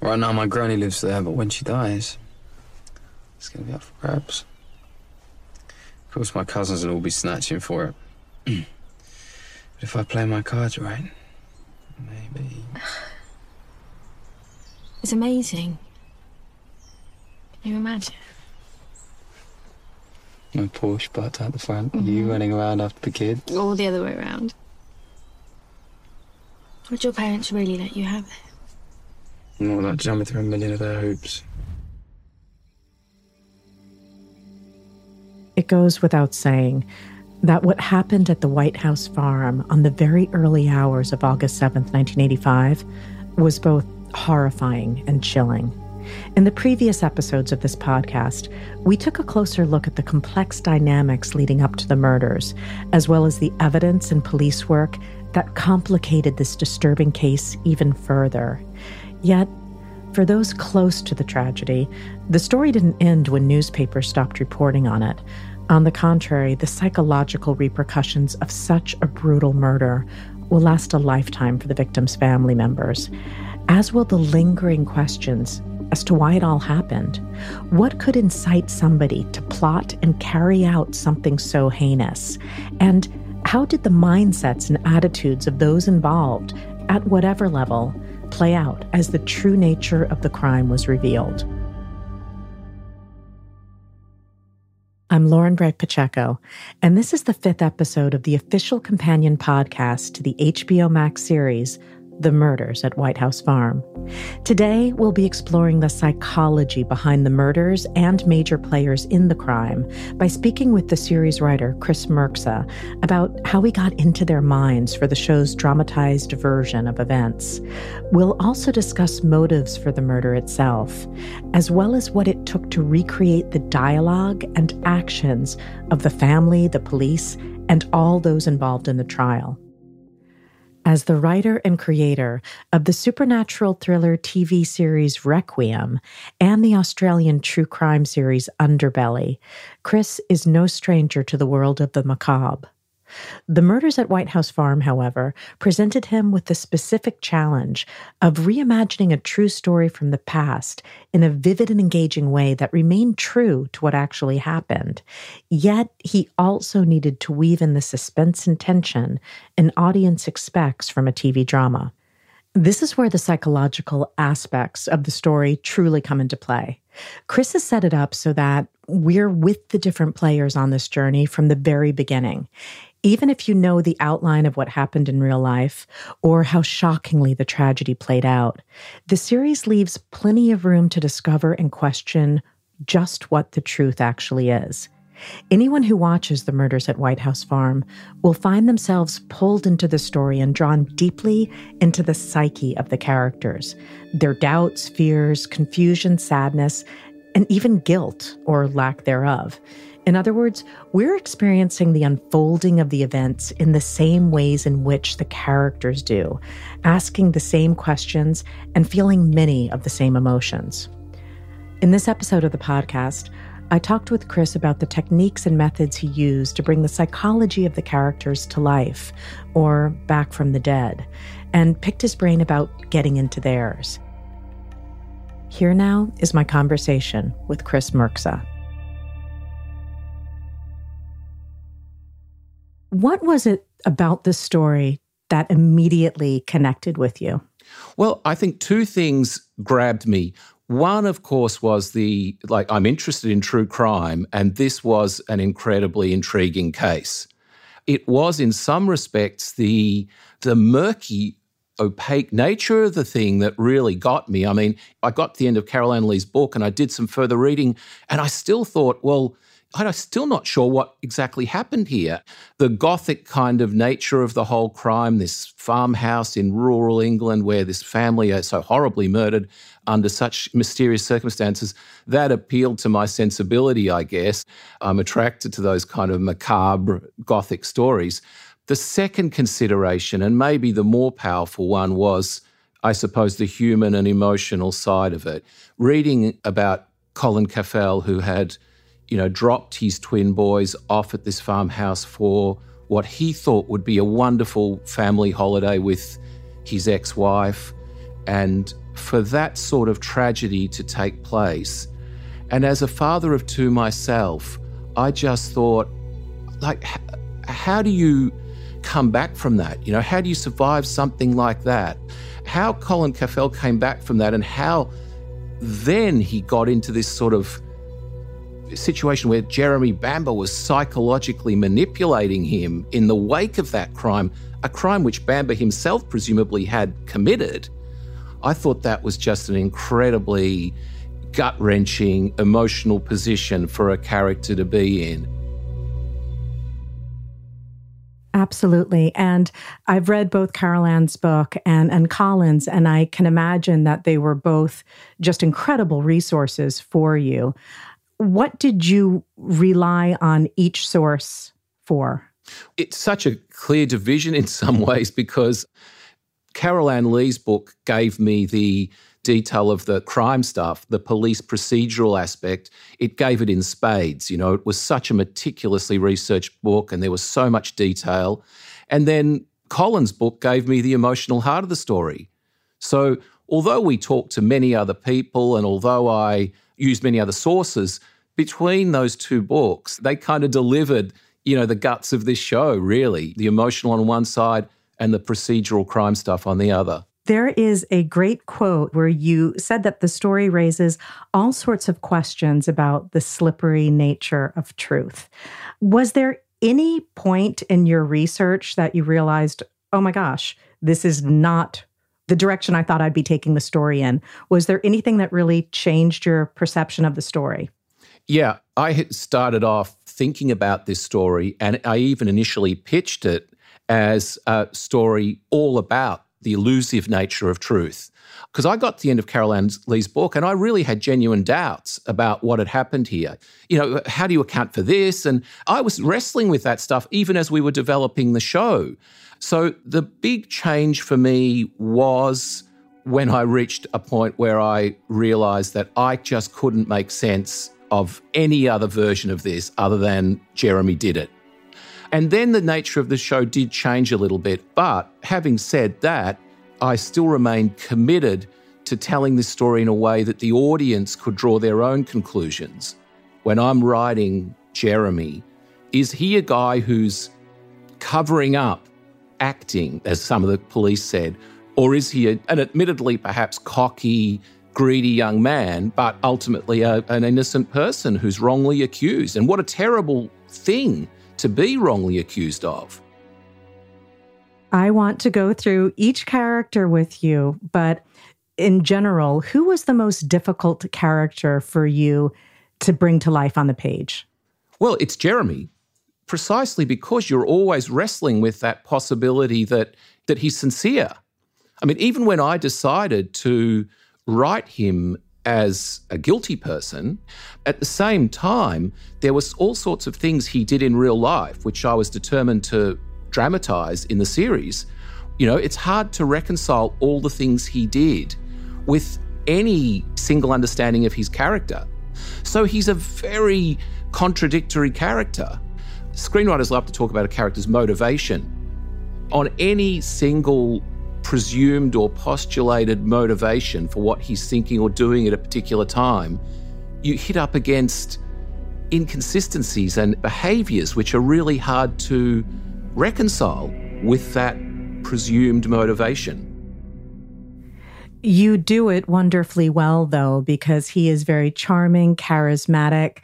Right now, my granny lives there, but when she dies, it's gonna be up for grabs. Of course, my cousins will all be snatching for it. but if I play my cards right, maybe. It's amazing. Can you imagine? My Porsche parked out the front, you mm-hmm. running around after the kids. Or the other way around. Would your parents really let you have it? Not like jumping through a million of their hoops. It goes without saying that what happened at the White House farm on the very early hours of August 7th, 1985, was both horrifying and chilling. In the previous episodes of this podcast, we took a closer look at the complex dynamics leading up to the murders, as well as the evidence and police work that complicated this disturbing case even further. Yet, for those close to the tragedy, the story didn't end when newspapers stopped reporting on it. On the contrary, the psychological repercussions of such a brutal murder will last a lifetime for the victim's family members, as will the lingering questions as to why it all happened. What could incite somebody to plot and carry out something so heinous? And how did the mindsets and attitudes of those involved, at whatever level, play out as the true nature of the crime was revealed? I'm Lauren Bright Pacheco, and this is the fifth episode of the official companion podcast to the HBO Max series the Murders at White House Farm. Today, we'll be exploring the psychology behind the murders and major players in the crime by speaking with the series writer Kris Mrksa about how we got into their minds for the show's dramatized version of events. We'll also discuss motives for the murder itself, as well as what it took to recreate the dialogue and actions of the family, the police, and all those involved in the trial. As the writer and creator of the supernatural thriller TV series Requiem and the Australian true crime series Underbelly, Kris is no stranger to the world of the macabre. The murders at White House Farm, however, presented him with the specific challenge of reimagining a true story from the past in a vivid and engaging way that remained true to what actually happened. Yet he also needed to weave in the suspense and tension an audience expects from a TV drama. This is where the psychological aspects of the story truly come into play. Kris has set it up so that we're with the different players on this journey from the very beginning even if you know the outline of what happened in real life or how shockingly the tragedy played out, the series leaves plenty of room to discover and question just what the truth actually is. Anyone who watches the murders at White House Farm will find themselves pulled into the story and drawn deeply into the psyche of the characters, their doubts, fears, confusion, sadness, and even guilt or lack thereof. In other words, we're experiencing the unfolding of the events in the same ways in which the characters do, asking the same questions and feeling many of the same emotions. In this episode of the podcast, I talked with Kris about the techniques and methods he used to bring the psychology of the characters to life or back from the dead, and picked his brain about getting into theirs. Here now is my conversation with Kris Mrksa. What was it about the story that immediately connected with you? Well, I think two things grabbed me. One, of course, was the like, I'm interested in true crime, and this was an incredibly intriguing case. It was, in some respects, the, the murky, opaque nature of the thing that really got me. I mean, I got to the end of Carol Ann Lee's book and I did some further reading, and I still thought, well, I'm still not sure what exactly happened here. The gothic kind of nature of the whole crime, this farmhouse in rural England where this family are so horribly murdered under such mysterious circumstances, that appealed to my sensibility, I guess. I'm attracted to those kind of macabre gothic stories. The second consideration, and maybe the more powerful one, was, I suppose, the human and emotional side of it. Reading about Colin Caffell, who had you know, dropped his twin boys off at this farmhouse for what he thought would be a wonderful family holiday with his ex wife and for that sort of tragedy to take place. And as a father of two myself, I just thought, like, how do you come back from that? You know, how do you survive something like that? How Colin Caffell came back from that and how then he got into this sort of situation where Jeremy Bamber was psychologically manipulating him in the wake of that crime, a crime which Bamber himself presumably had committed. I thought that was just an incredibly gut wrenching emotional position for a character to be in. Absolutely. And I've read both Carol Ann's book and, and Colin's, and I can imagine that they were both just incredible resources for you. What did you rely on each source for? It's such a clear division in some ways because Carol Ann Lee's book gave me the detail of the crime stuff, the police procedural aspect, it gave it in spades. You know, it was such a meticulously researched book and there was so much detail. And then Colin's book gave me the emotional heart of the story. So, although we talked to many other people and although I used many other sources, between those two books, they kind of delivered, you know, the guts of this show, really. The emotional on one side and the procedural crime stuff on the other. There is a great quote where you said that the story raises all sorts of questions about the slippery nature of truth. Was there any point in your research that you realized, oh my gosh, this is not the direction I thought I'd be taking the story in? Was there anything that really changed your perception of the story? Yeah, I started off thinking about this story, and I even initially pitched it as a story all about the elusive nature of truth. Because I got to the end of Carol Ann Lee's book and I really had genuine doubts about what had happened here. You know, how do you account for this? And I was wrestling with that stuff even as we were developing the show. So the big change for me was when I reached a point where I realized that I just couldn't make sense of any other version of this other than Jeremy did it. And then the nature of the show did change a little bit. But having said that, I still remain committed to telling this story in a way that the audience could draw their own conclusions. When I'm writing Jeremy, is he a guy who's covering up, acting, as some of the police said, or is he a, an admittedly perhaps cocky, greedy young man, but ultimately a, an innocent person who's wrongly accused? And what a terrible thing to be wrongly accused of. I want to go through each character with you, but in general, who was the most difficult character for you to bring to life on the page? Well, it's Jeremy, precisely because you're always wrestling with that possibility that that he's sincere. I mean, even when I decided to write him as a guilty person. At the same time, there was all sorts of things he did in real life, which I was determined to dramatize in the series. You know, it's hard to reconcile all the things he did with any single understanding of his character. So he's a very contradictory character. Screenwriters love to talk about a character's motivation. On any single presumed or postulated motivation for what he's thinking or doing at a particular time, you hit up against inconsistencies and behaviors which are really hard to reconcile with that presumed motivation. You do it wonderfully well, though, because he is very charming, charismatic,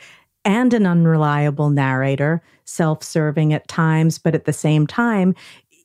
and an unreliable narrator, self serving at times, but at the same time,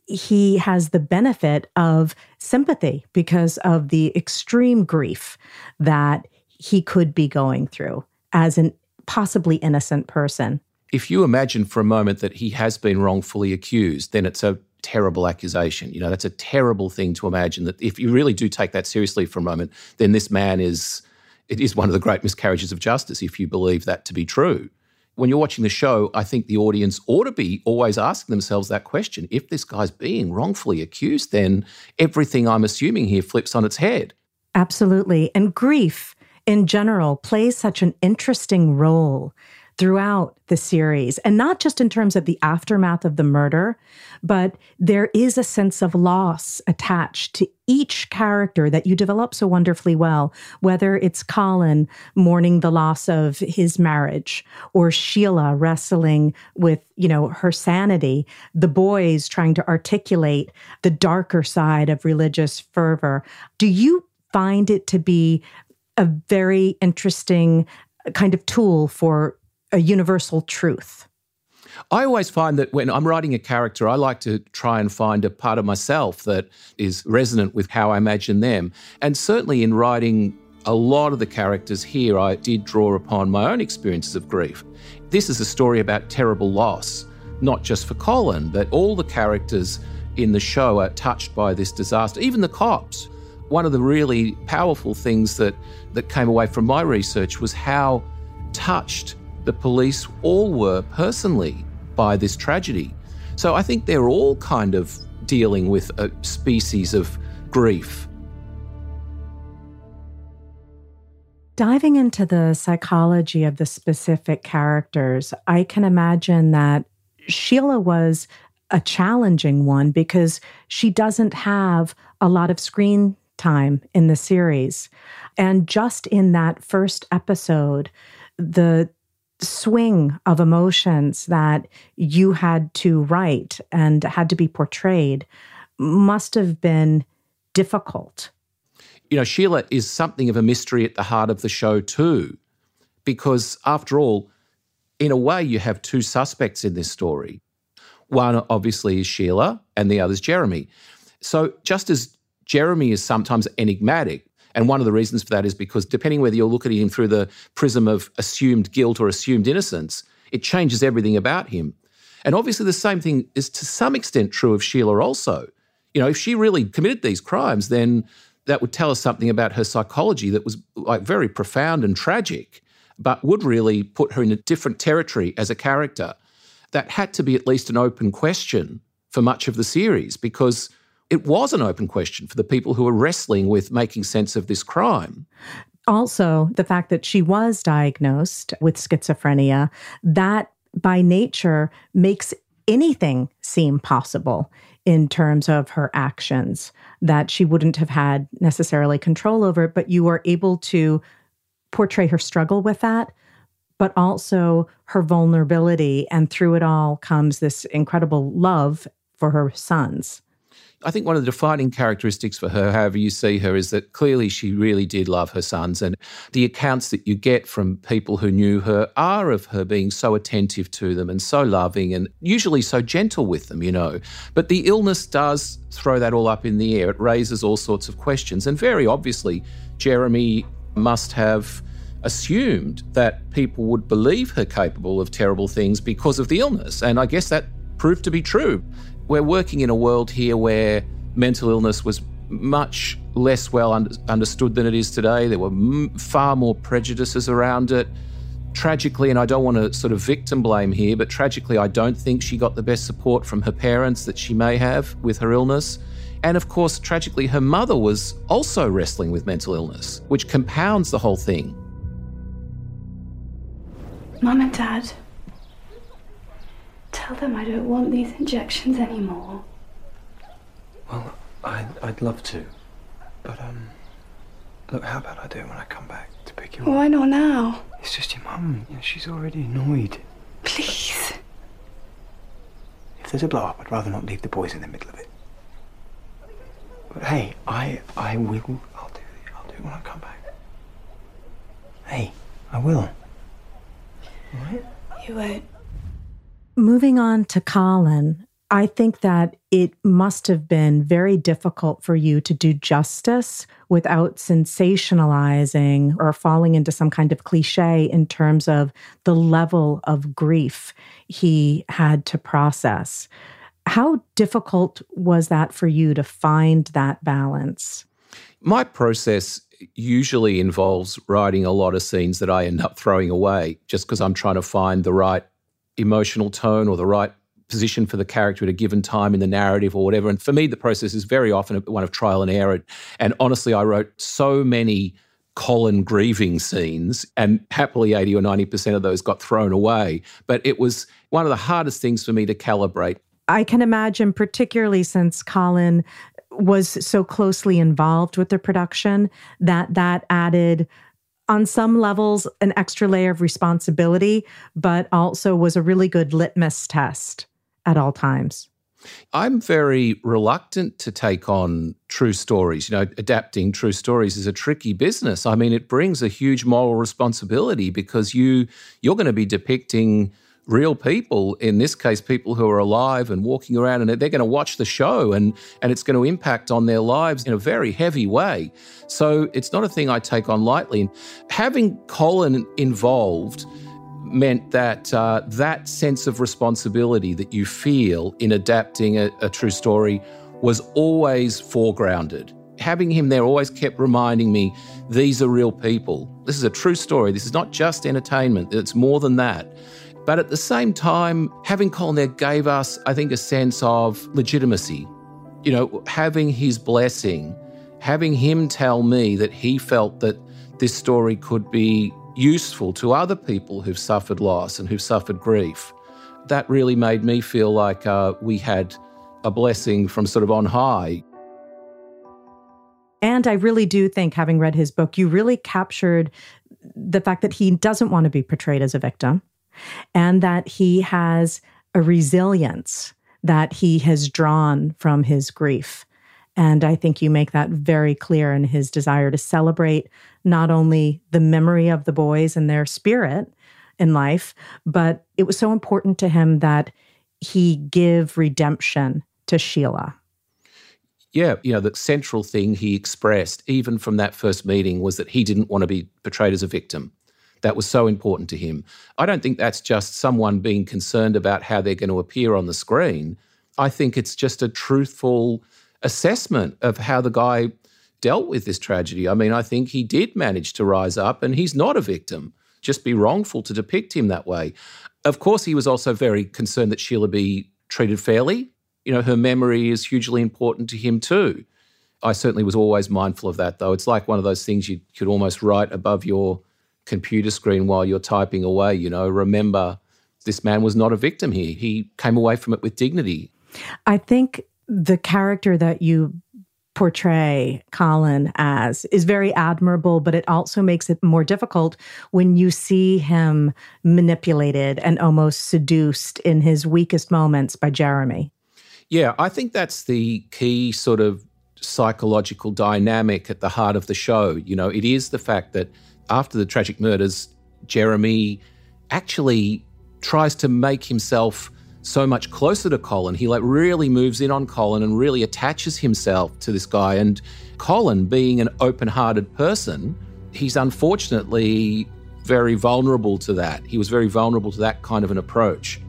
he has the benefit of sympathy because of the extreme grief that he could be going through as an possibly innocent person. If you imagine for a moment that he has been wrongfully accused, then it's a terrible accusation. You know, that's a terrible thing to imagine that if you really do take that seriously for a moment, then this man is it is one of the great miscarriages of justice if you believe that to be true when you're watching the show, I think the audience ought to be always asking themselves that question. If this guy's being wrongfully accused, then everything I'm assuming here flips on its head. Absolutely. And grief in general plays such an interesting role throughout the series. And not just in terms of the aftermath of the murder, but there is a sense of loss attached to each character that you develop so wonderfully well, whether it's Colin mourning the loss of his marriage or Sheila wrestling with, you know, her sanity, the boys trying to articulate the darker side of religious fervor. Do you find it to be a very interesting kind of tool for a universal truth? I always find that when I'm writing a character, I like to try and find a part of myself that is resonant with how I imagine them. And certainly in writing a lot of the characters here, I did draw upon my own experiences of grief. This is a story about terrible loss, not just for Colin, but all the characters in the show are touched by this disaster, even the cops. One of the really powerful things that, that came away from my research was how touched the police all were personally by this tragedy. So I think they're all kind of dealing with a species of grief. Diving into the psychology of the specific characters, I can imagine that Sheila was a challenging one because she doesn't have a lot of screen time in the series. And just in that first episode, the swing of emotions that you had to write and had to be portrayed must have been difficult. You know, Sheila is something of a mystery at the heart of the show, too, because after all, in a way, you have two suspects in this story. One, obviously, is Sheila, and the other is Jeremy. So, just as Jeremy is sometimes enigmatic, and one of the reasons for that is because depending whether you're looking at him through the prism of assumed guilt or assumed innocence, it changes everything about him. And obviously, the same thing is to some extent true of Sheila also. You know, if she really committed these crimes, then that would tell us something about her psychology that was like very profound and tragic, but would really put her in a different territory as a character. That had to be at least an open question for much of the series because it was an open question for the people who were wrestling with making sense of this crime. Also, the fact that she was diagnosed with schizophrenia, that by nature makes anything seem possible in terms of her actions that she wouldn't have had necessarily control over, but you are able to portray her struggle with that, but also her vulnerability. And through it all comes this incredible love for her sons. I think one of the defining characteristics for her, however you see her, is that clearly she really did love her sons. And the accounts that you get from people who knew her are of her being so attentive to them and so loving and usually so gentle with them, you know. But the illness does throw that all up in the air. It raises all sorts of questions. And very obviously, Jeremy must have assumed that people would believe her capable of terrible things because of the illness. And I guess that proved to be true we're working in a world here where mental illness was much less well understood than it is today. There were m- far more prejudices around it. Tragically, and I don't want to sort of victim blame here, but tragically, I don't think she got the best support from her parents that she may have with her illness. And of course, tragically, her mother was also wrestling with mental illness, which compounds the whole thing. Mum and Dad, Tell them I don't want these injections anymore. Well, I'd, I'd love to. But, um, look, how about I do it when I come back to pick you up? Why not now? It's just your mum. You know, she's already annoyed. Please. If there's a blow up, I'd rather not leave the boys in the middle of it. But hey, I I will. I'll do it. I'll do it when I come back. Hey, I will. All right? You won't. Moving on to Colin, I think that it must have been very difficult for you to do justice without sensationalizing or falling into some kind of cliche in terms of the level of grief he had to process. How difficult was that for you to find that balance? My process usually involves writing a lot of scenes that I end up throwing away just because I'm trying to find the right emotional tone or the right position for the character at a given time in the narrative or whatever. And for me, the process is very often one of trial and error. And honestly, I wrote so many Colin grieving scenes, and happily 80 or 90% of those got thrown away. But it was one of the hardest things for me to calibrate. I can imagine, particularly since Colin was so closely involved with the production, that that added on some levels an extra layer of responsibility, but also was a really good litmus test at all times. I'm very reluctant to take on true stories. You know, adapting true stories is a tricky business. I mean, it brings a huge moral responsibility because you you're going to be depicting real people, in this case, people who are alive and walking around, and they're going to watch the show and, and it's going to impact on their lives in a very heavy way. So it's not a thing I take on lightly. Having Colin involved meant that uh, that sense of responsibility that you feel in adapting a, a true story was always foregrounded having him there always kept reminding me these are real people. This is a true story. This is not just entertainment, it's more than that. But at the same time, having Colin there gave us, I think, a sense of legitimacy. You know, having his blessing, having him tell me that he felt that this story could be useful to other people who've suffered loss and who've suffered grief. That really made me feel like uh, we had a blessing from sort of on high. And I really do think, having read his book, you really captured the fact that he doesn't want to be portrayed as a victim and that he has a resilience that he has drawn from his grief. And I think you make that very clear in his desire to celebrate not only the memory of the boys and their spirit in life, but it was so important to him that he give redemption to Sheila. Yeah, you know, the central thing he expressed, even from that first meeting, was that he didn't want to be portrayed as a victim that was so important to him. I don't think that's just someone being concerned about how they're going to appear on the screen. I think it's just a truthful assessment of how the guy dealt with this tragedy. I mean, I think he did manage to rise up and he's not a victim. Just be wrongful to depict him that way. Of course, he was also very concerned that Sheila be treated fairly. You know, her memory is hugely important to him too. I certainly was always mindful of that, though. It's like one of those things you could almost write above your computer screen while you're typing away. You know, remember this man was not a victim here. He came away from it with dignity. I think the character that you portray Colin as is very admirable, but it also makes it more difficult when you see him manipulated and almost seduced in his weakest moments by Jeremy. Yeah, I think that's the key sort of psychological dynamic at the heart of the show. You know, it is the fact that after the tragic murders, Jeremy actually tries to make himself so much closer to Colin. He like really moves in on Colin and really attaches himself to this guy. And Colin, being an open-hearted person, he's unfortunately very vulnerable to that. He was very vulnerable to that kind of an approach.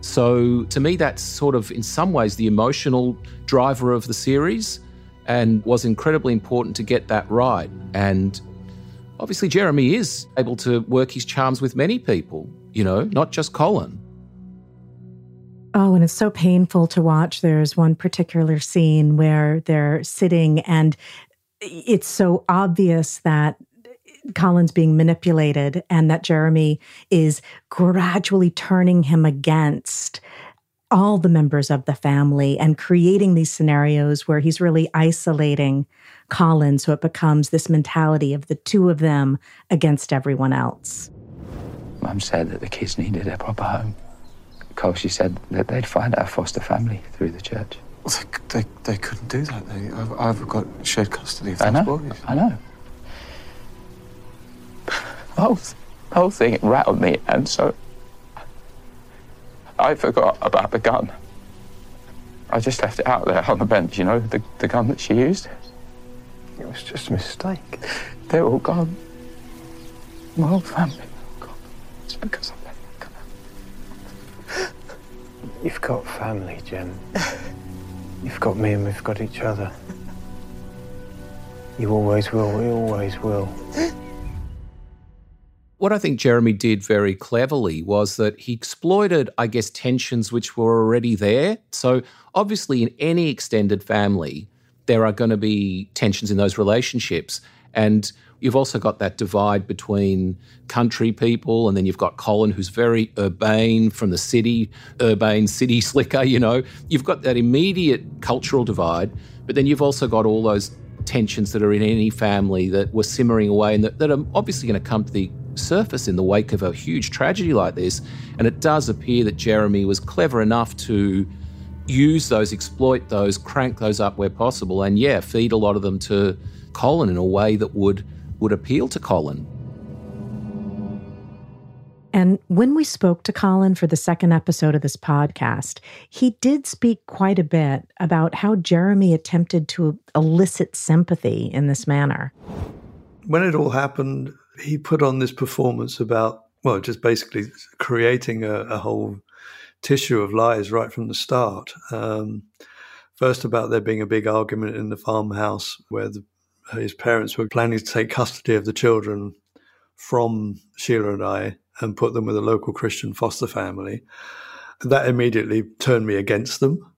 So to me, that's sort of in some ways the emotional driver of the series and was incredibly important to get that right. And obviously Jeremy is able to work his charms with many people, you know, not just Colin. Oh, and it's so painful to watch. There's one particular scene where they're sitting, and it's so obvious that Colin's being manipulated and that Jeremy is gradually turning him against all the members of the family and creating these scenarios where he's really isolating Colin. So it becomes this mentality of the two of them against everyone else. Mum said that the kids needed a proper home. Cole, she said that they'd find a foster family through the church. Well, they, they, they couldn't do that. They, I've, I've got shared custody of those I know. boys. I know. The whole, the whole thing rattled me, and so I forgot about the gun. I just left it out there on the bench, you know, the, the gun that she used. It was just a mistake. They're all gone. My whole family all gone. It's because I let them come out. You've got family, Jen. You've got me and we've got each other. You always will. We always will. What I think Jeremy did very cleverly was that he exploited, I guess, tensions which were already there. So, obviously, in any extended family, there are going to be tensions in those relationships. And you've also got that divide between country people, and then you've got Colin, who's very urbane from the city, urbane city slicker, you know. You've got that immediate cultural divide, but then you've also got all those tensions that are in any family that were simmering away and that, that are obviously going to come to the surface in the wake of a huge tragedy like this. And it does appear that Jeremy was clever enough to use those, exploit those, crank those up where possible, and yeah, feed a lot of them to Colin in a way that would would appeal to Colin. And when we spoke to Colin for the second episode of this podcast, he did speak quite a bit about how Jeremy attempted to elicit sympathy in this manner. When it all happened, he put on this performance about, well, just basically creating a, a whole tissue of lies right from the start. Um, first, about there being a big argument in the farmhouse where the, his parents were planning to take custody of the children from Sheila and I and put them with a local Christian foster family. That immediately turned me against them.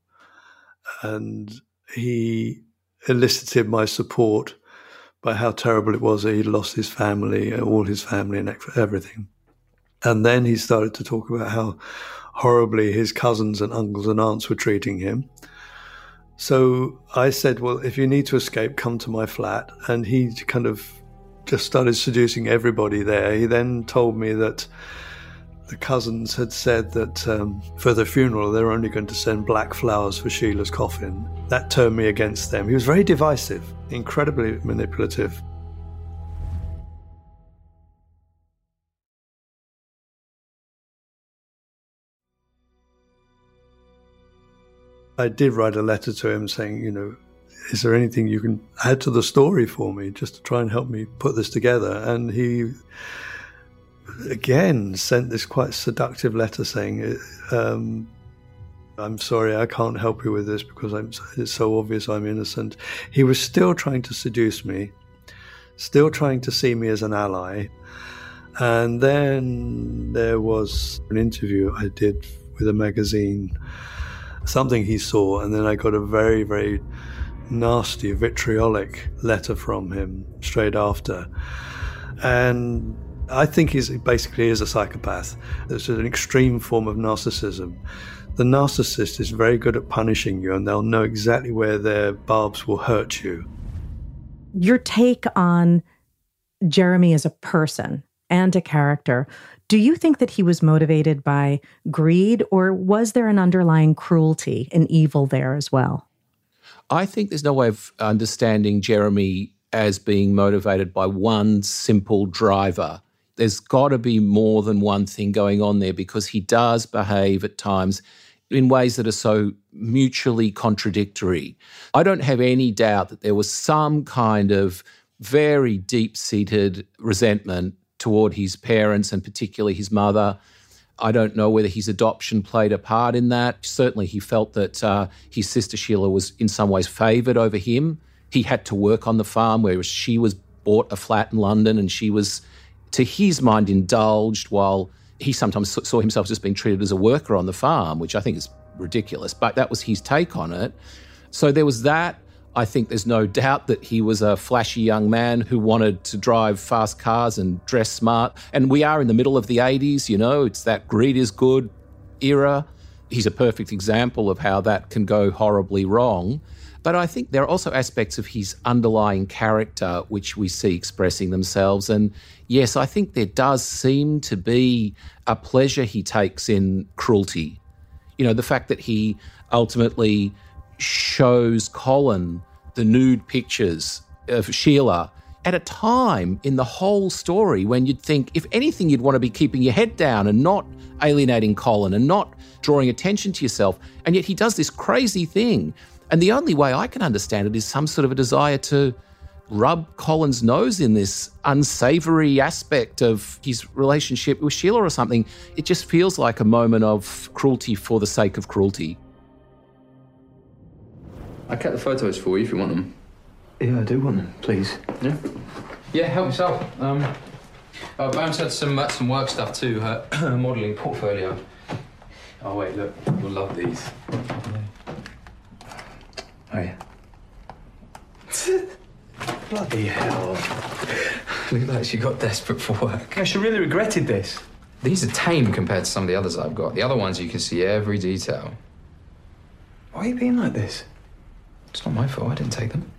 And he elicited my support by how terrible it was that he'd lost his family, all his family, and everything. And then he started to talk about how horribly his cousins and uncles and aunts were treating him. So I said, Well, if you need to escape, come to my flat. And he kind of just started seducing everybody there. He then told me that the cousins had said that um, for the funeral they're only going to send black flowers for Sheila's coffin. That turned me against them. He was very divisive, incredibly manipulative. I did write a letter to him saying, you know, is there anything you can add to the story for me just to try and help me put this together? And he again sent this quite seductive letter saying, um, I'm sorry, I can't help you with this because I'm, it's so obvious I'm innocent. He was still trying to seduce me, still trying to see me as an ally. And then there was an interview I did with a magazine, something he saw, and then I got a very, very nasty, vitriolic letter from him straight after. And I think he's basically is a psychopath. It's an extreme form of narcissism. The narcissist is very good at punishing you, and they'll know exactly where their barbs will hurt you. Your take on Jeremy as a person and a character. Do you think that he was motivated by greed, or was there an underlying cruelty and evil there as well? I think there's no way of understanding Jeremy as being motivated by one simple driver. There's got to be more than one thing going on there because he does behave at times in ways that are so mutually contradictory. I don't have any doubt that there was some kind of very deep seated resentment toward his parents and particularly his mother I don't know whether his adoption played a part in that. Certainly, he felt that uh, his sister Sheila was in some ways favoured over him. He had to work on the farm, whereas she was bought a flat in London and she was, to his mind, indulged while he sometimes saw himself just being treated as a worker on the farm, which I think is ridiculous. But that was his take on it. So there was that. I think there's no doubt that he was a flashy young man who wanted to drive fast cars and dress smart. And we are in the middle of the 80s, you know, it's that greed is good era. He's a perfect example of how that can go horribly wrong. But I think there are also aspects of his underlying character which we see expressing themselves. And yes, I think there does seem to be a pleasure he takes in cruelty. You know, the fact that he ultimately shows Colin the nude pictures of Sheila at a time in the whole story when you'd think, if anything, you'd want to be keeping your head down and not alienating Colin and not drawing attention to yourself. And yet he does this crazy thing. And the only way I can understand it is some sort of a desire to rub Colin's nose in this unsavory aspect of his relationship with Sheila or something. It just feels like a moment of cruelty for the sake of cruelty. I kept the photos for you if you want them. Yeah, I do want them, please. Yeah. Yeah, help yourself. Um, uh, Bounce had some uh, some work stuff too. Her modelling portfolio. Oh wait, look, you'll love these. Oh yeah. Bloody hell. Looked like she got desperate for work. Yeah, she really regretted this. These are tame compared to some of the others I've got. The other ones you can see every detail. Why are you being like this? It's not my fault. I didn't take them.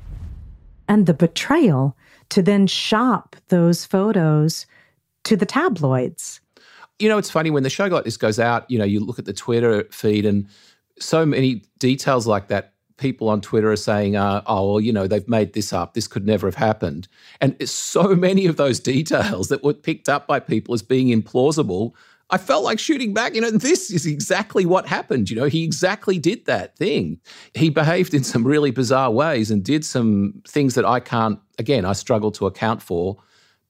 And the betrayal to then shop those photos to the tabloids. You know, it's funny when the show like this goes out, you know, you look at the Twitter feed and so many details like that. People on Twitter are saying, uh, oh, well, you know, they've made this up. This could never have happened. And so many of those details that were picked up by people as being implausible. I felt like shooting back. You know, this is exactly what happened. You know, he exactly did that thing. He behaved in some really bizarre ways and did some things that I can't, again, I struggle to account for.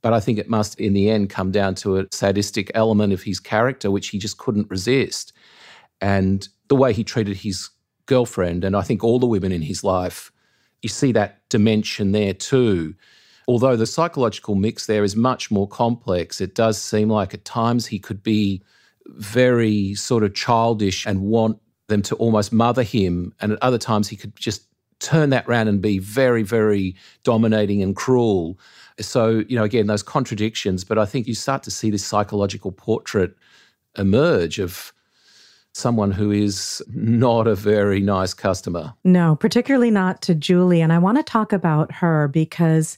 But I think it must, in the end, come down to a sadistic element of his character, which he just couldn't resist. And the way he treated his girlfriend, and I think all the women in his life, you see that dimension there too. Although the psychological mix there is much more complex, it does seem like at times he could be very sort of childish and want them to almost mother him. And at other times he could just turn that round and be very, very dominating and cruel. So, you know, again, those contradictions, but I think you start to see this psychological portrait emerge of someone who is not a very nice customer. No, particularly not to Julie. And I want to talk about her because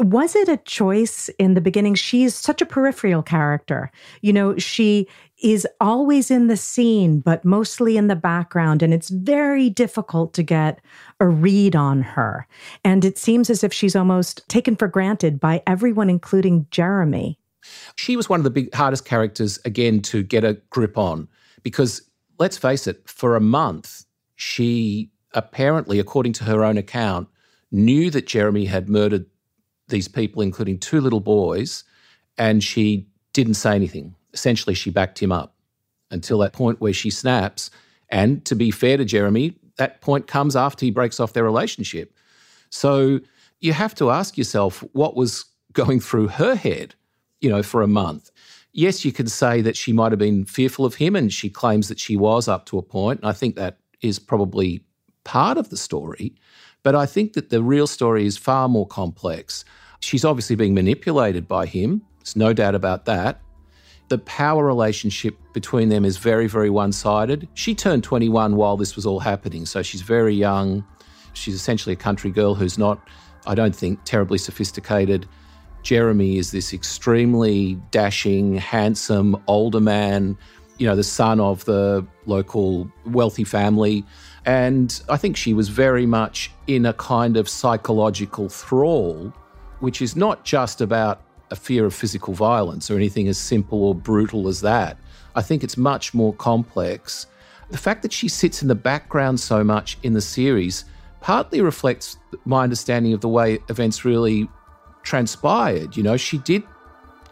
was it a choice in the beginning? She's such a peripheral character. You know, she is always in the scene, but mostly in the background. And it's very difficult to get a read on her. And it seems as if she's almost taken for granted by everyone, including Jeremy. She was one of the big hardest characters, again, to get a grip on because let's face it, for a month, she apparently, according to her own account, knew that Jeremy had murdered these people, including two little boys, and she didn't say anything. Essentially, she backed him up until that point where she snaps. And to be fair to Jeremy, that point comes after he breaks off their relationship. So you have to ask yourself what was going through her head, you know, for a month. Yes, you could say that she might have been fearful of him, and she claims that she was up to a point. And I think that is probably part of the story. But I think that the real story is far more complex. She's obviously being manipulated by him. There's no doubt about that. The power relationship between them is very, very one sided. She turned 21 while this was all happening, so she's very young. She's essentially a country girl who's not, I don't think, terribly sophisticated. Jeremy is this extremely dashing, handsome, older man, you know, the son of the local wealthy family. And I think she was very much in a kind of psychological thrall, which is not just about a fear of physical violence or anything as simple or brutal as that. I think it's much more complex. The fact that she sits in the background so much in the series partly reflects my understanding of the way events really transpired. You know, she did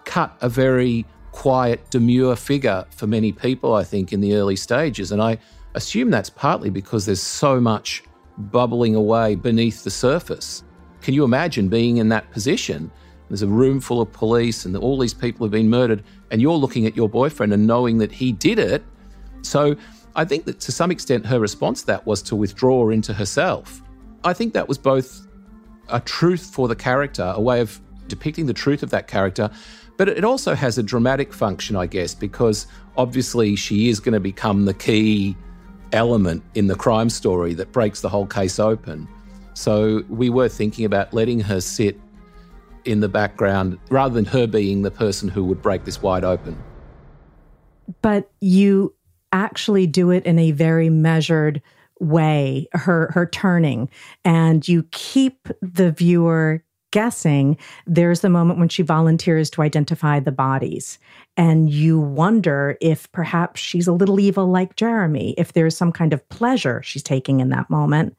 cut a very quiet, demure figure for many people, I think, in the early stages. And I assume that's partly because there's so much bubbling away beneath the surface. Can you imagine being in that position? There's a room full of police and all these people have been murdered, and you're looking at your boyfriend and knowing that he did it. So I think that to some extent her response to that was to withdraw into herself. I think that was both a truth for the character, a way of depicting the truth of that character, but it also has a dramatic function, I guess, because obviously she is going to become the key element in the crime story that breaks the whole case open. So we were thinking about letting her sit in the background rather than her being the person who would break this wide open. But you actually do it in a very measured way, her her turning, and you keep the viewer guessing, there's the moment when she volunteers to identify the bodies. And you wonder if perhaps she's a little evil like Jeremy, if there's some kind of pleasure she's taking in that moment.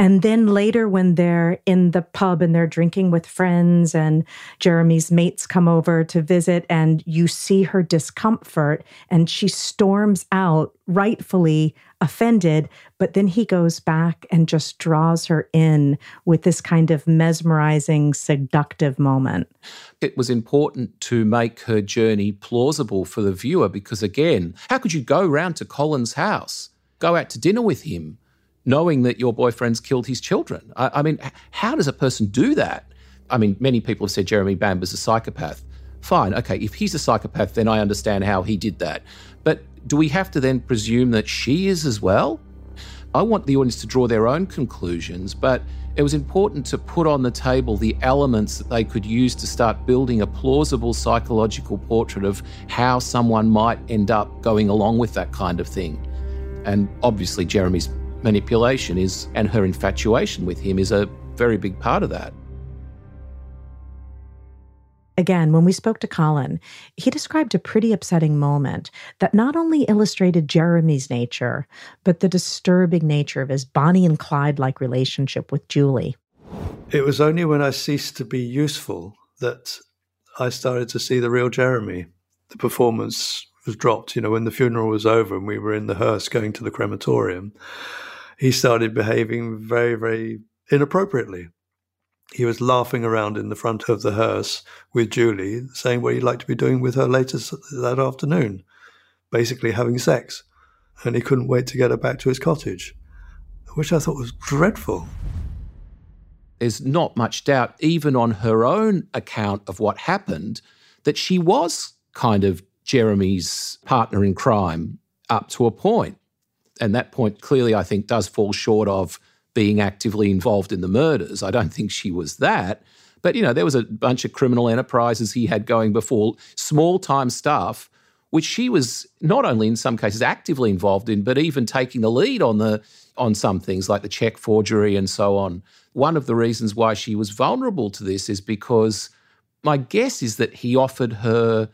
And then later, when they're in the pub and they're drinking with friends, and Jeremy's mates come over to visit, and you see her discomfort, and she storms out, rightfully offended. But then he goes back and just draws her in with this kind of mesmerizing, seductive moment. It was important to make her journey plausible for the viewer because, again, how could you go round to Colin's house, go out to dinner with him? Knowing that your boyfriend's killed his children. I, I mean, how does a person do that? I mean, many people have said Jeremy Bamber's a psychopath. Fine, okay, if he's a psychopath, then I understand how he did that. But do we have to then presume that she is as well? I want the audience to draw their own conclusions, but it was important to put on the table the elements that they could use to start building a plausible psychological portrait of how someone might end up going along with that kind of thing. And obviously, Jeremy's manipulation is, and her infatuation with him is a very big part of that. Again, when we spoke to Colin, he described a pretty upsetting moment that not only illustrated Jeremy's nature, but the disturbing nature of his Bonnie and Clyde like relationship with Julie. It was only when I ceased to be useful that I started to see the real Jeremy. The performance was dropped, you know, when the funeral was over and we were in the hearse going to the crematorium. He started behaving very, very inappropriately he was laughing around in the front of the hearse with Julie, saying what he'd like to be doing with her later that afternoon, basically having sex. And he couldn't wait to get her back to his cottage, which I thought was dreadful. There's not much doubt, even on her own account of what happened, that she was kind of Jeremy's partner in crime up to a point. And that point clearly, I think, does fall short of being actively involved in the murders. I don't think she was that. But, you know, there was a bunch of criminal enterprises he had going before, small time stuff, which she was not only in some cases actively involved in, but even taking the lead on the on some things like the check forgery and so on. One of the reasons why she was vulnerable to this is because my guess is that he offered her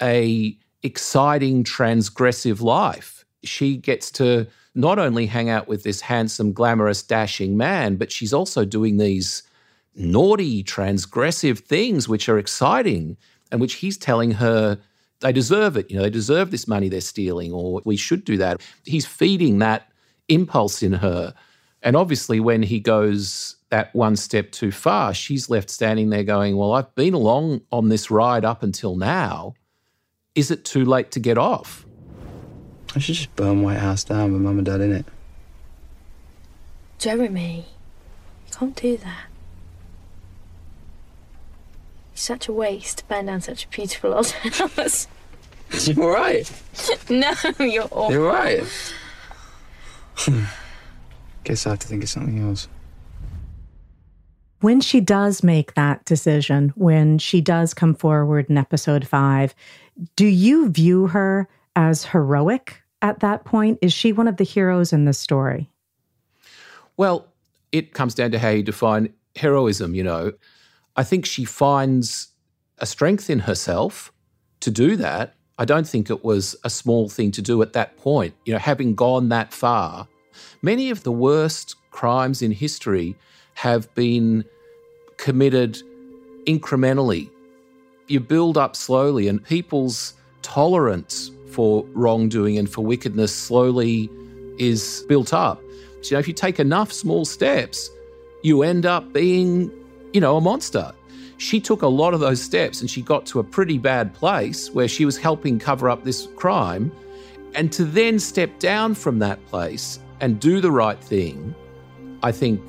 a exciting transgressive life. She gets to not only hang out with this handsome, glamorous, dashing man, but she's also doing these naughty, transgressive things which are exciting and which he's telling her they deserve it. You know, they deserve this money they're stealing, or we should do that. He's feeding that impulse in her. And obviously, when he goes that one step too far, she's left standing there going, Well, I've been along on this ride up until now. Is it too late to get off? I should just burn White House down with Mum and Dad in it. Jeremy, you can't do that. It's such a waste to burn down such a beautiful old house. You're right. no, you're awful. You're right. Guess I have to think of something else. When she does make that decision, when she does come forward in episode five, do you view her as heroic at that point? Is she one of the heroes in this story? Well, it comes down to how you define heroism, you know. I think she finds a strength in herself to do that. I don't think it was a small thing to do at that point. You know, having gone that far, many of the worst crimes in history have been committed incrementally. You build up slowly, and people's tolerance for wrongdoing and for wickedness slowly is built up. So, you know, if you take enough small steps, you end up being, you know, a monster. She took a lot of those steps and she got to a pretty bad place where she was helping cover up this crime. And to then step down from that place and do the right thing, I think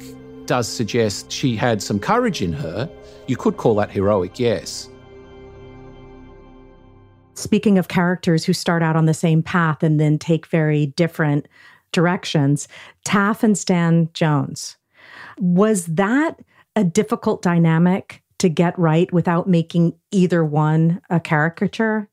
does suggest she had some courage in her. You could call that heroic, yes. Speaking of characters who start out on the same path and then take very different directions, Taff and Stan Jones. Was that a difficult dynamic to get right without making either one a caricature?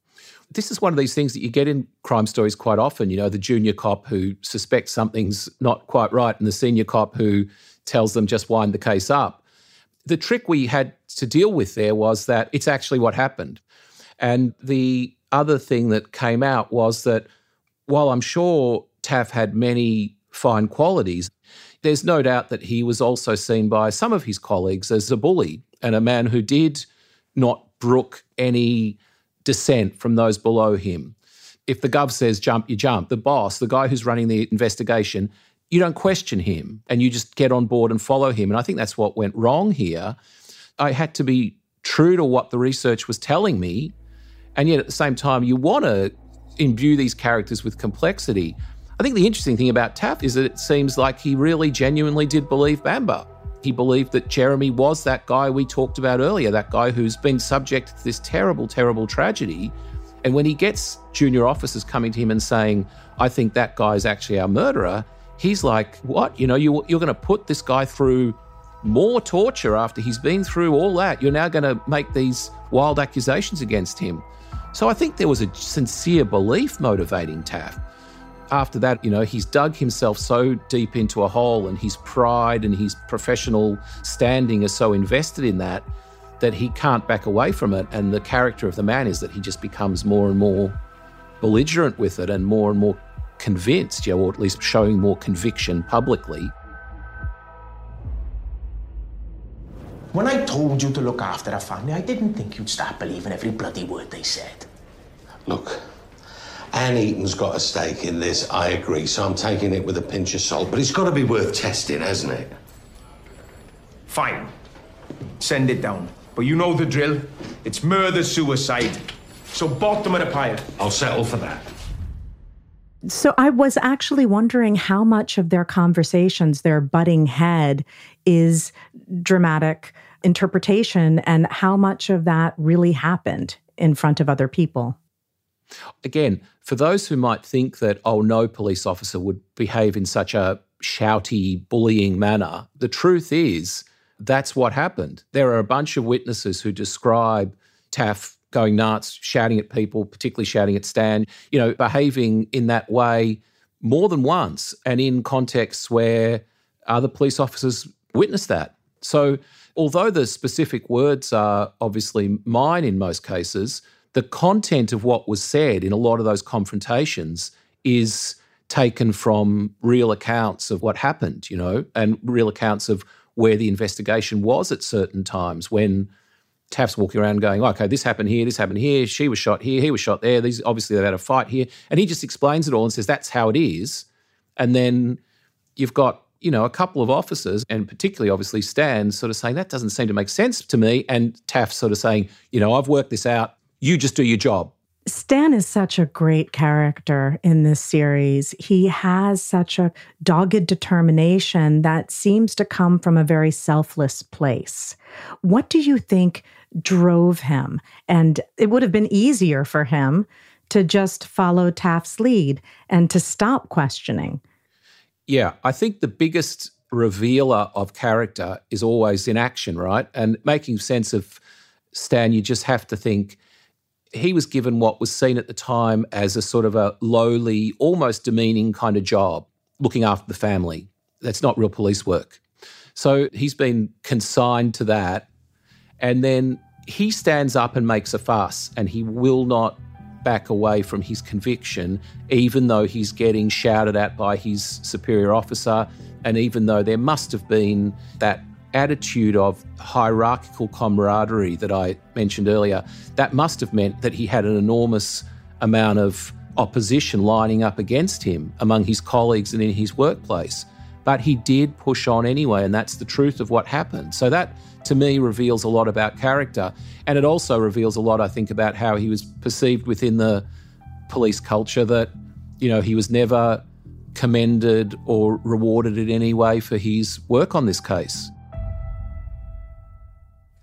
This is one of these things that you get in crime stories quite often. You know, the junior cop who suspects something's not quite right and the senior cop who tells them just wind the case up. The trick we had to deal with there was that it's actually what happened. And the other thing that came out was that while I'm sure Taff had many fine qualities, there's no doubt that he was also seen by some of his colleagues as a bully and a man who did not brook any dissent from those below him. If the gov says jump, you jump. The boss, the guy who's running the investigation, you don't question him and you just get on board and follow him. And I think that's what went wrong here. I had to be true to what the research was telling me and yet at the same time, you want to imbue these characters with complexity. I think the interesting thing about Taff is that it seems like he really genuinely did believe Bamber. He believed that Jeremy was that guy we talked about earlier, that guy who's been subject to this terrible, terrible tragedy. And when he gets junior officers coming to him and saying, I think that guy is actually our murderer, he's like, What? You know, you, you're going to put this guy through more torture after he's been through all that. You're now going to make these wild accusations against him. So I think there was a sincere belief motivating Taff after that, you know, he's dug himself so deep into a hole and his pride and his professional standing is so invested in that that he can't back away from it. And the character of the man is that he just becomes more and more belligerent with it and more and more convinced, you know, or at least showing more conviction publicly. When I told you to look after a family, I didn't think you'd start believing every bloody word they said. Look, Anne Eaton's got a stake in this, I agree, so I'm taking it with a pinch of salt. But it's got to be worth testing, hasn't it? Fine. Send it down. But you know the drill. It's murder suicide. So bottom of the pile. I'll settle for that. So I was actually wondering how much of their conversations, their butting head, is dramatic interpretation and how much of that really happened in front of other people. Again, for those who might think that, oh, no police officer would behave in such a shouty, bullying manner, the truth is that's what happened. There are a bunch of witnesses who describe Taff going nuts, shouting at people, particularly shouting at Stan, you know, behaving in that way more than once and in contexts where other police officers witnessed that. So, although the specific words are obviously mine in most cases, the content of what was said in a lot of those confrontations is taken from real accounts of what happened, you know, and real accounts of where the investigation was at certain times when Taff's walking around going, okay, this happened here, this happened here, she was shot here, he was shot there, these obviously they had a fight here. And he just explains it all and says that's how it is. And then you've got, you know, a couple of officers, and particularly obviously Stan, sort of saying, that doesn't seem to make sense to me. And Taff sort of saying, you know, I've worked this out. You just do your job. Stan is such a great character in this series. He has such a dogged determination that seems to come from a very selfless place. What do you think drove him? And it would have been easier for him to just follow Taff's lead and to stop questioning. Yeah, I think the biggest revealer of character is always in action, right? And making sense of Stan, you just have to think he was given what was seen at the time as a sort of a lowly, almost demeaning kind of job, looking after the family. That's not real police work. So he's been consigned to that. And then he stands up and makes a fuss, and he will not back away from his conviction, even though he's getting shouted at by his superior officer, and even though there must have been that attitude of hierarchical camaraderie that I mentioned earlier, that must have meant that he had an enormous amount of opposition lining up against him among his colleagues and in his workplace. But he did push on anyway, and that's the truth of what happened. So that to me reveals a lot about character. And it also reveals a lot, I think, about how he was perceived within the police culture that, you know, he was never commended or rewarded in any way for his work on this case.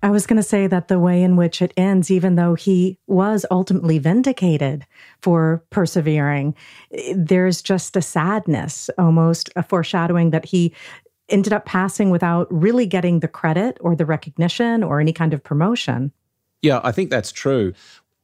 I was going to say that the way in which it ends, even though he was ultimately vindicated for persevering, eh, there's just a sadness, almost a foreshadowing that he ended up passing without really getting the credit or the recognition or any kind of promotion. Yeah, I think that's true.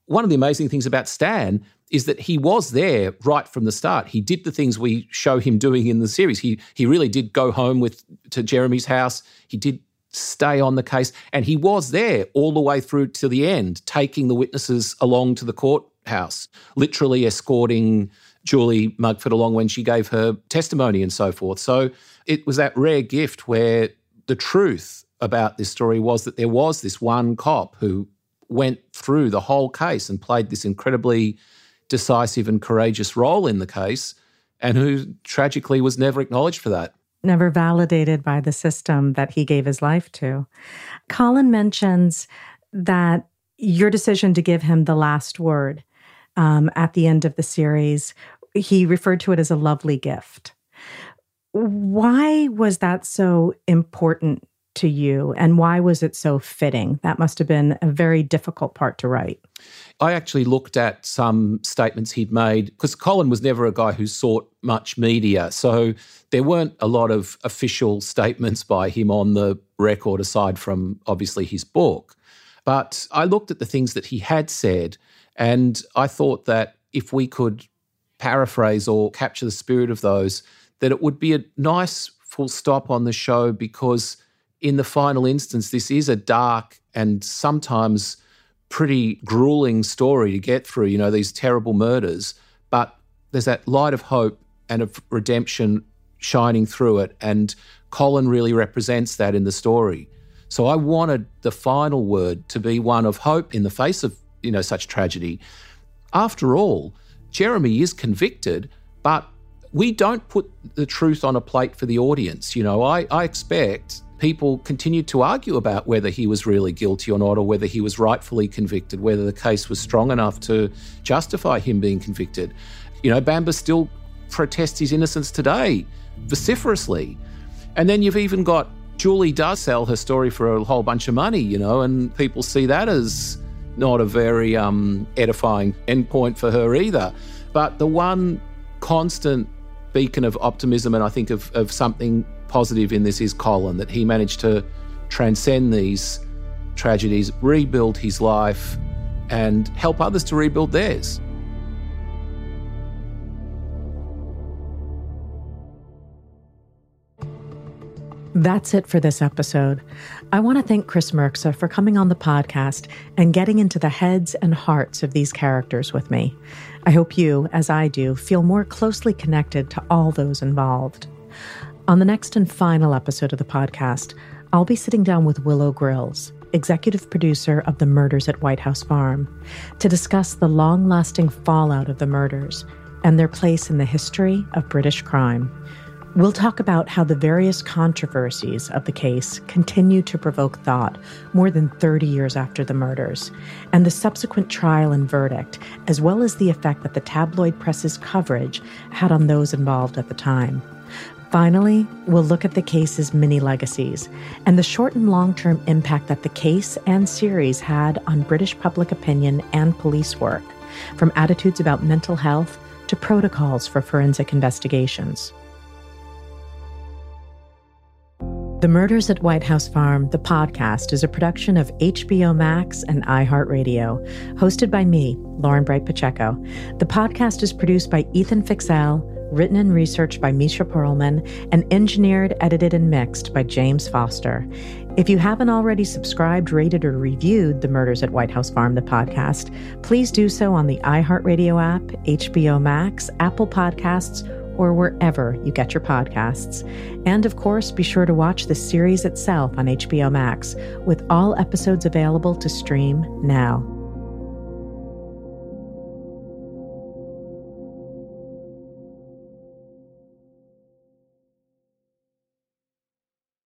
One of the amazing things about Stan is that he was there right from the start. He did the things we show him doing in the series. He he really did go home with to Jeremy's house. He did stay on the case. And he was there all the way through to the end, taking the witnesses along to the courthouse, literally escorting Julie Mugford along when she gave her testimony and so forth. So it was that rare gift where the truth about this story was that there was this one cop who went through the whole case and played this incredibly decisive and courageous role in the case and who tragically was never acknowledged for that never validated by the system that he gave his life to. Colin mentions that your decision to give him the last word um, at the end of the series he referred to it as a lovely gift. Why was that so important to you and why was it so fitting? That must have been a very difficult part to write. I actually looked at some statements he'd made because Colin was never a guy who sought much media. So there weren't a lot of official statements by him on the record aside from obviously his book. But I looked at the things that he had said and I thought that if we could paraphrase or capture the spirit of those, that it would be a nice full stop on the show because in the final instance, this is a dark and sometimes pretty grueling story to get through, you know, these terrible murders. But there's that light of hope and of redemption shining through it. And Colin really represents that in the story. So I wanted the final word to be one of hope in the face of, you know, such tragedy. After all, Jeremy is convicted, but we don't put the truth on a plate for the audience. You know, I, I expect people continued to argue about whether he was really guilty or not, or whether he was rightfully convicted, whether the case was strong enough to justify him being convicted. You know, Bamber still protests his innocence today vociferously. And then you've even got Julie does sell her story for a whole bunch of money, you know, and people see that as not a very um, edifying endpoint for her either. But the one constant beacon of optimism and I think of, of something positive in this is Colin, that he managed to transcend these tragedies, rebuild his life, and help others to rebuild theirs. That's it for this episode. I want to thank Kris Mrksa for coming on the podcast and getting into the heads and hearts of these characters with me. I hope you, as I do, feel more closely connected to all those involved. On the next and final episode of the podcast, I'll be sitting down with Willow Grylls, executive producer of the murders at White House Farm, to discuss the long lasting fallout of the murders and their place in the history of British crime. We'll talk about how the various controversies of the case continue to provoke thought more than 30 years after the murders, and the subsequent trial and verdict, as well as the effect that the tabloid press's coverage had on those involved at the time. Finally, we'll look at the case's many legacies and the short and long term impact that the case and series had on British public opinion and police work, from attitudes about mental health to protocols for forensic investigations. The Murders at White House Farm, the podcast, is a production of HBO Max and iHeartRadio, hosted by me, Lauren Bright Pacheco. The podcast is produced by Ethan Fixell written and researched by Misha Perlman, and engineered, edited, and mixed by James Foster. If you haven't already subscribed, rated, or reviewed The Murders at White House Farm, the podcast, please do so on the iHeartRadio app, HBO Max, Apple Podcasts, or wherever you get your podcasts. And of course, be sure to watch the series itself on HBO Max, with all episodes available to stream now.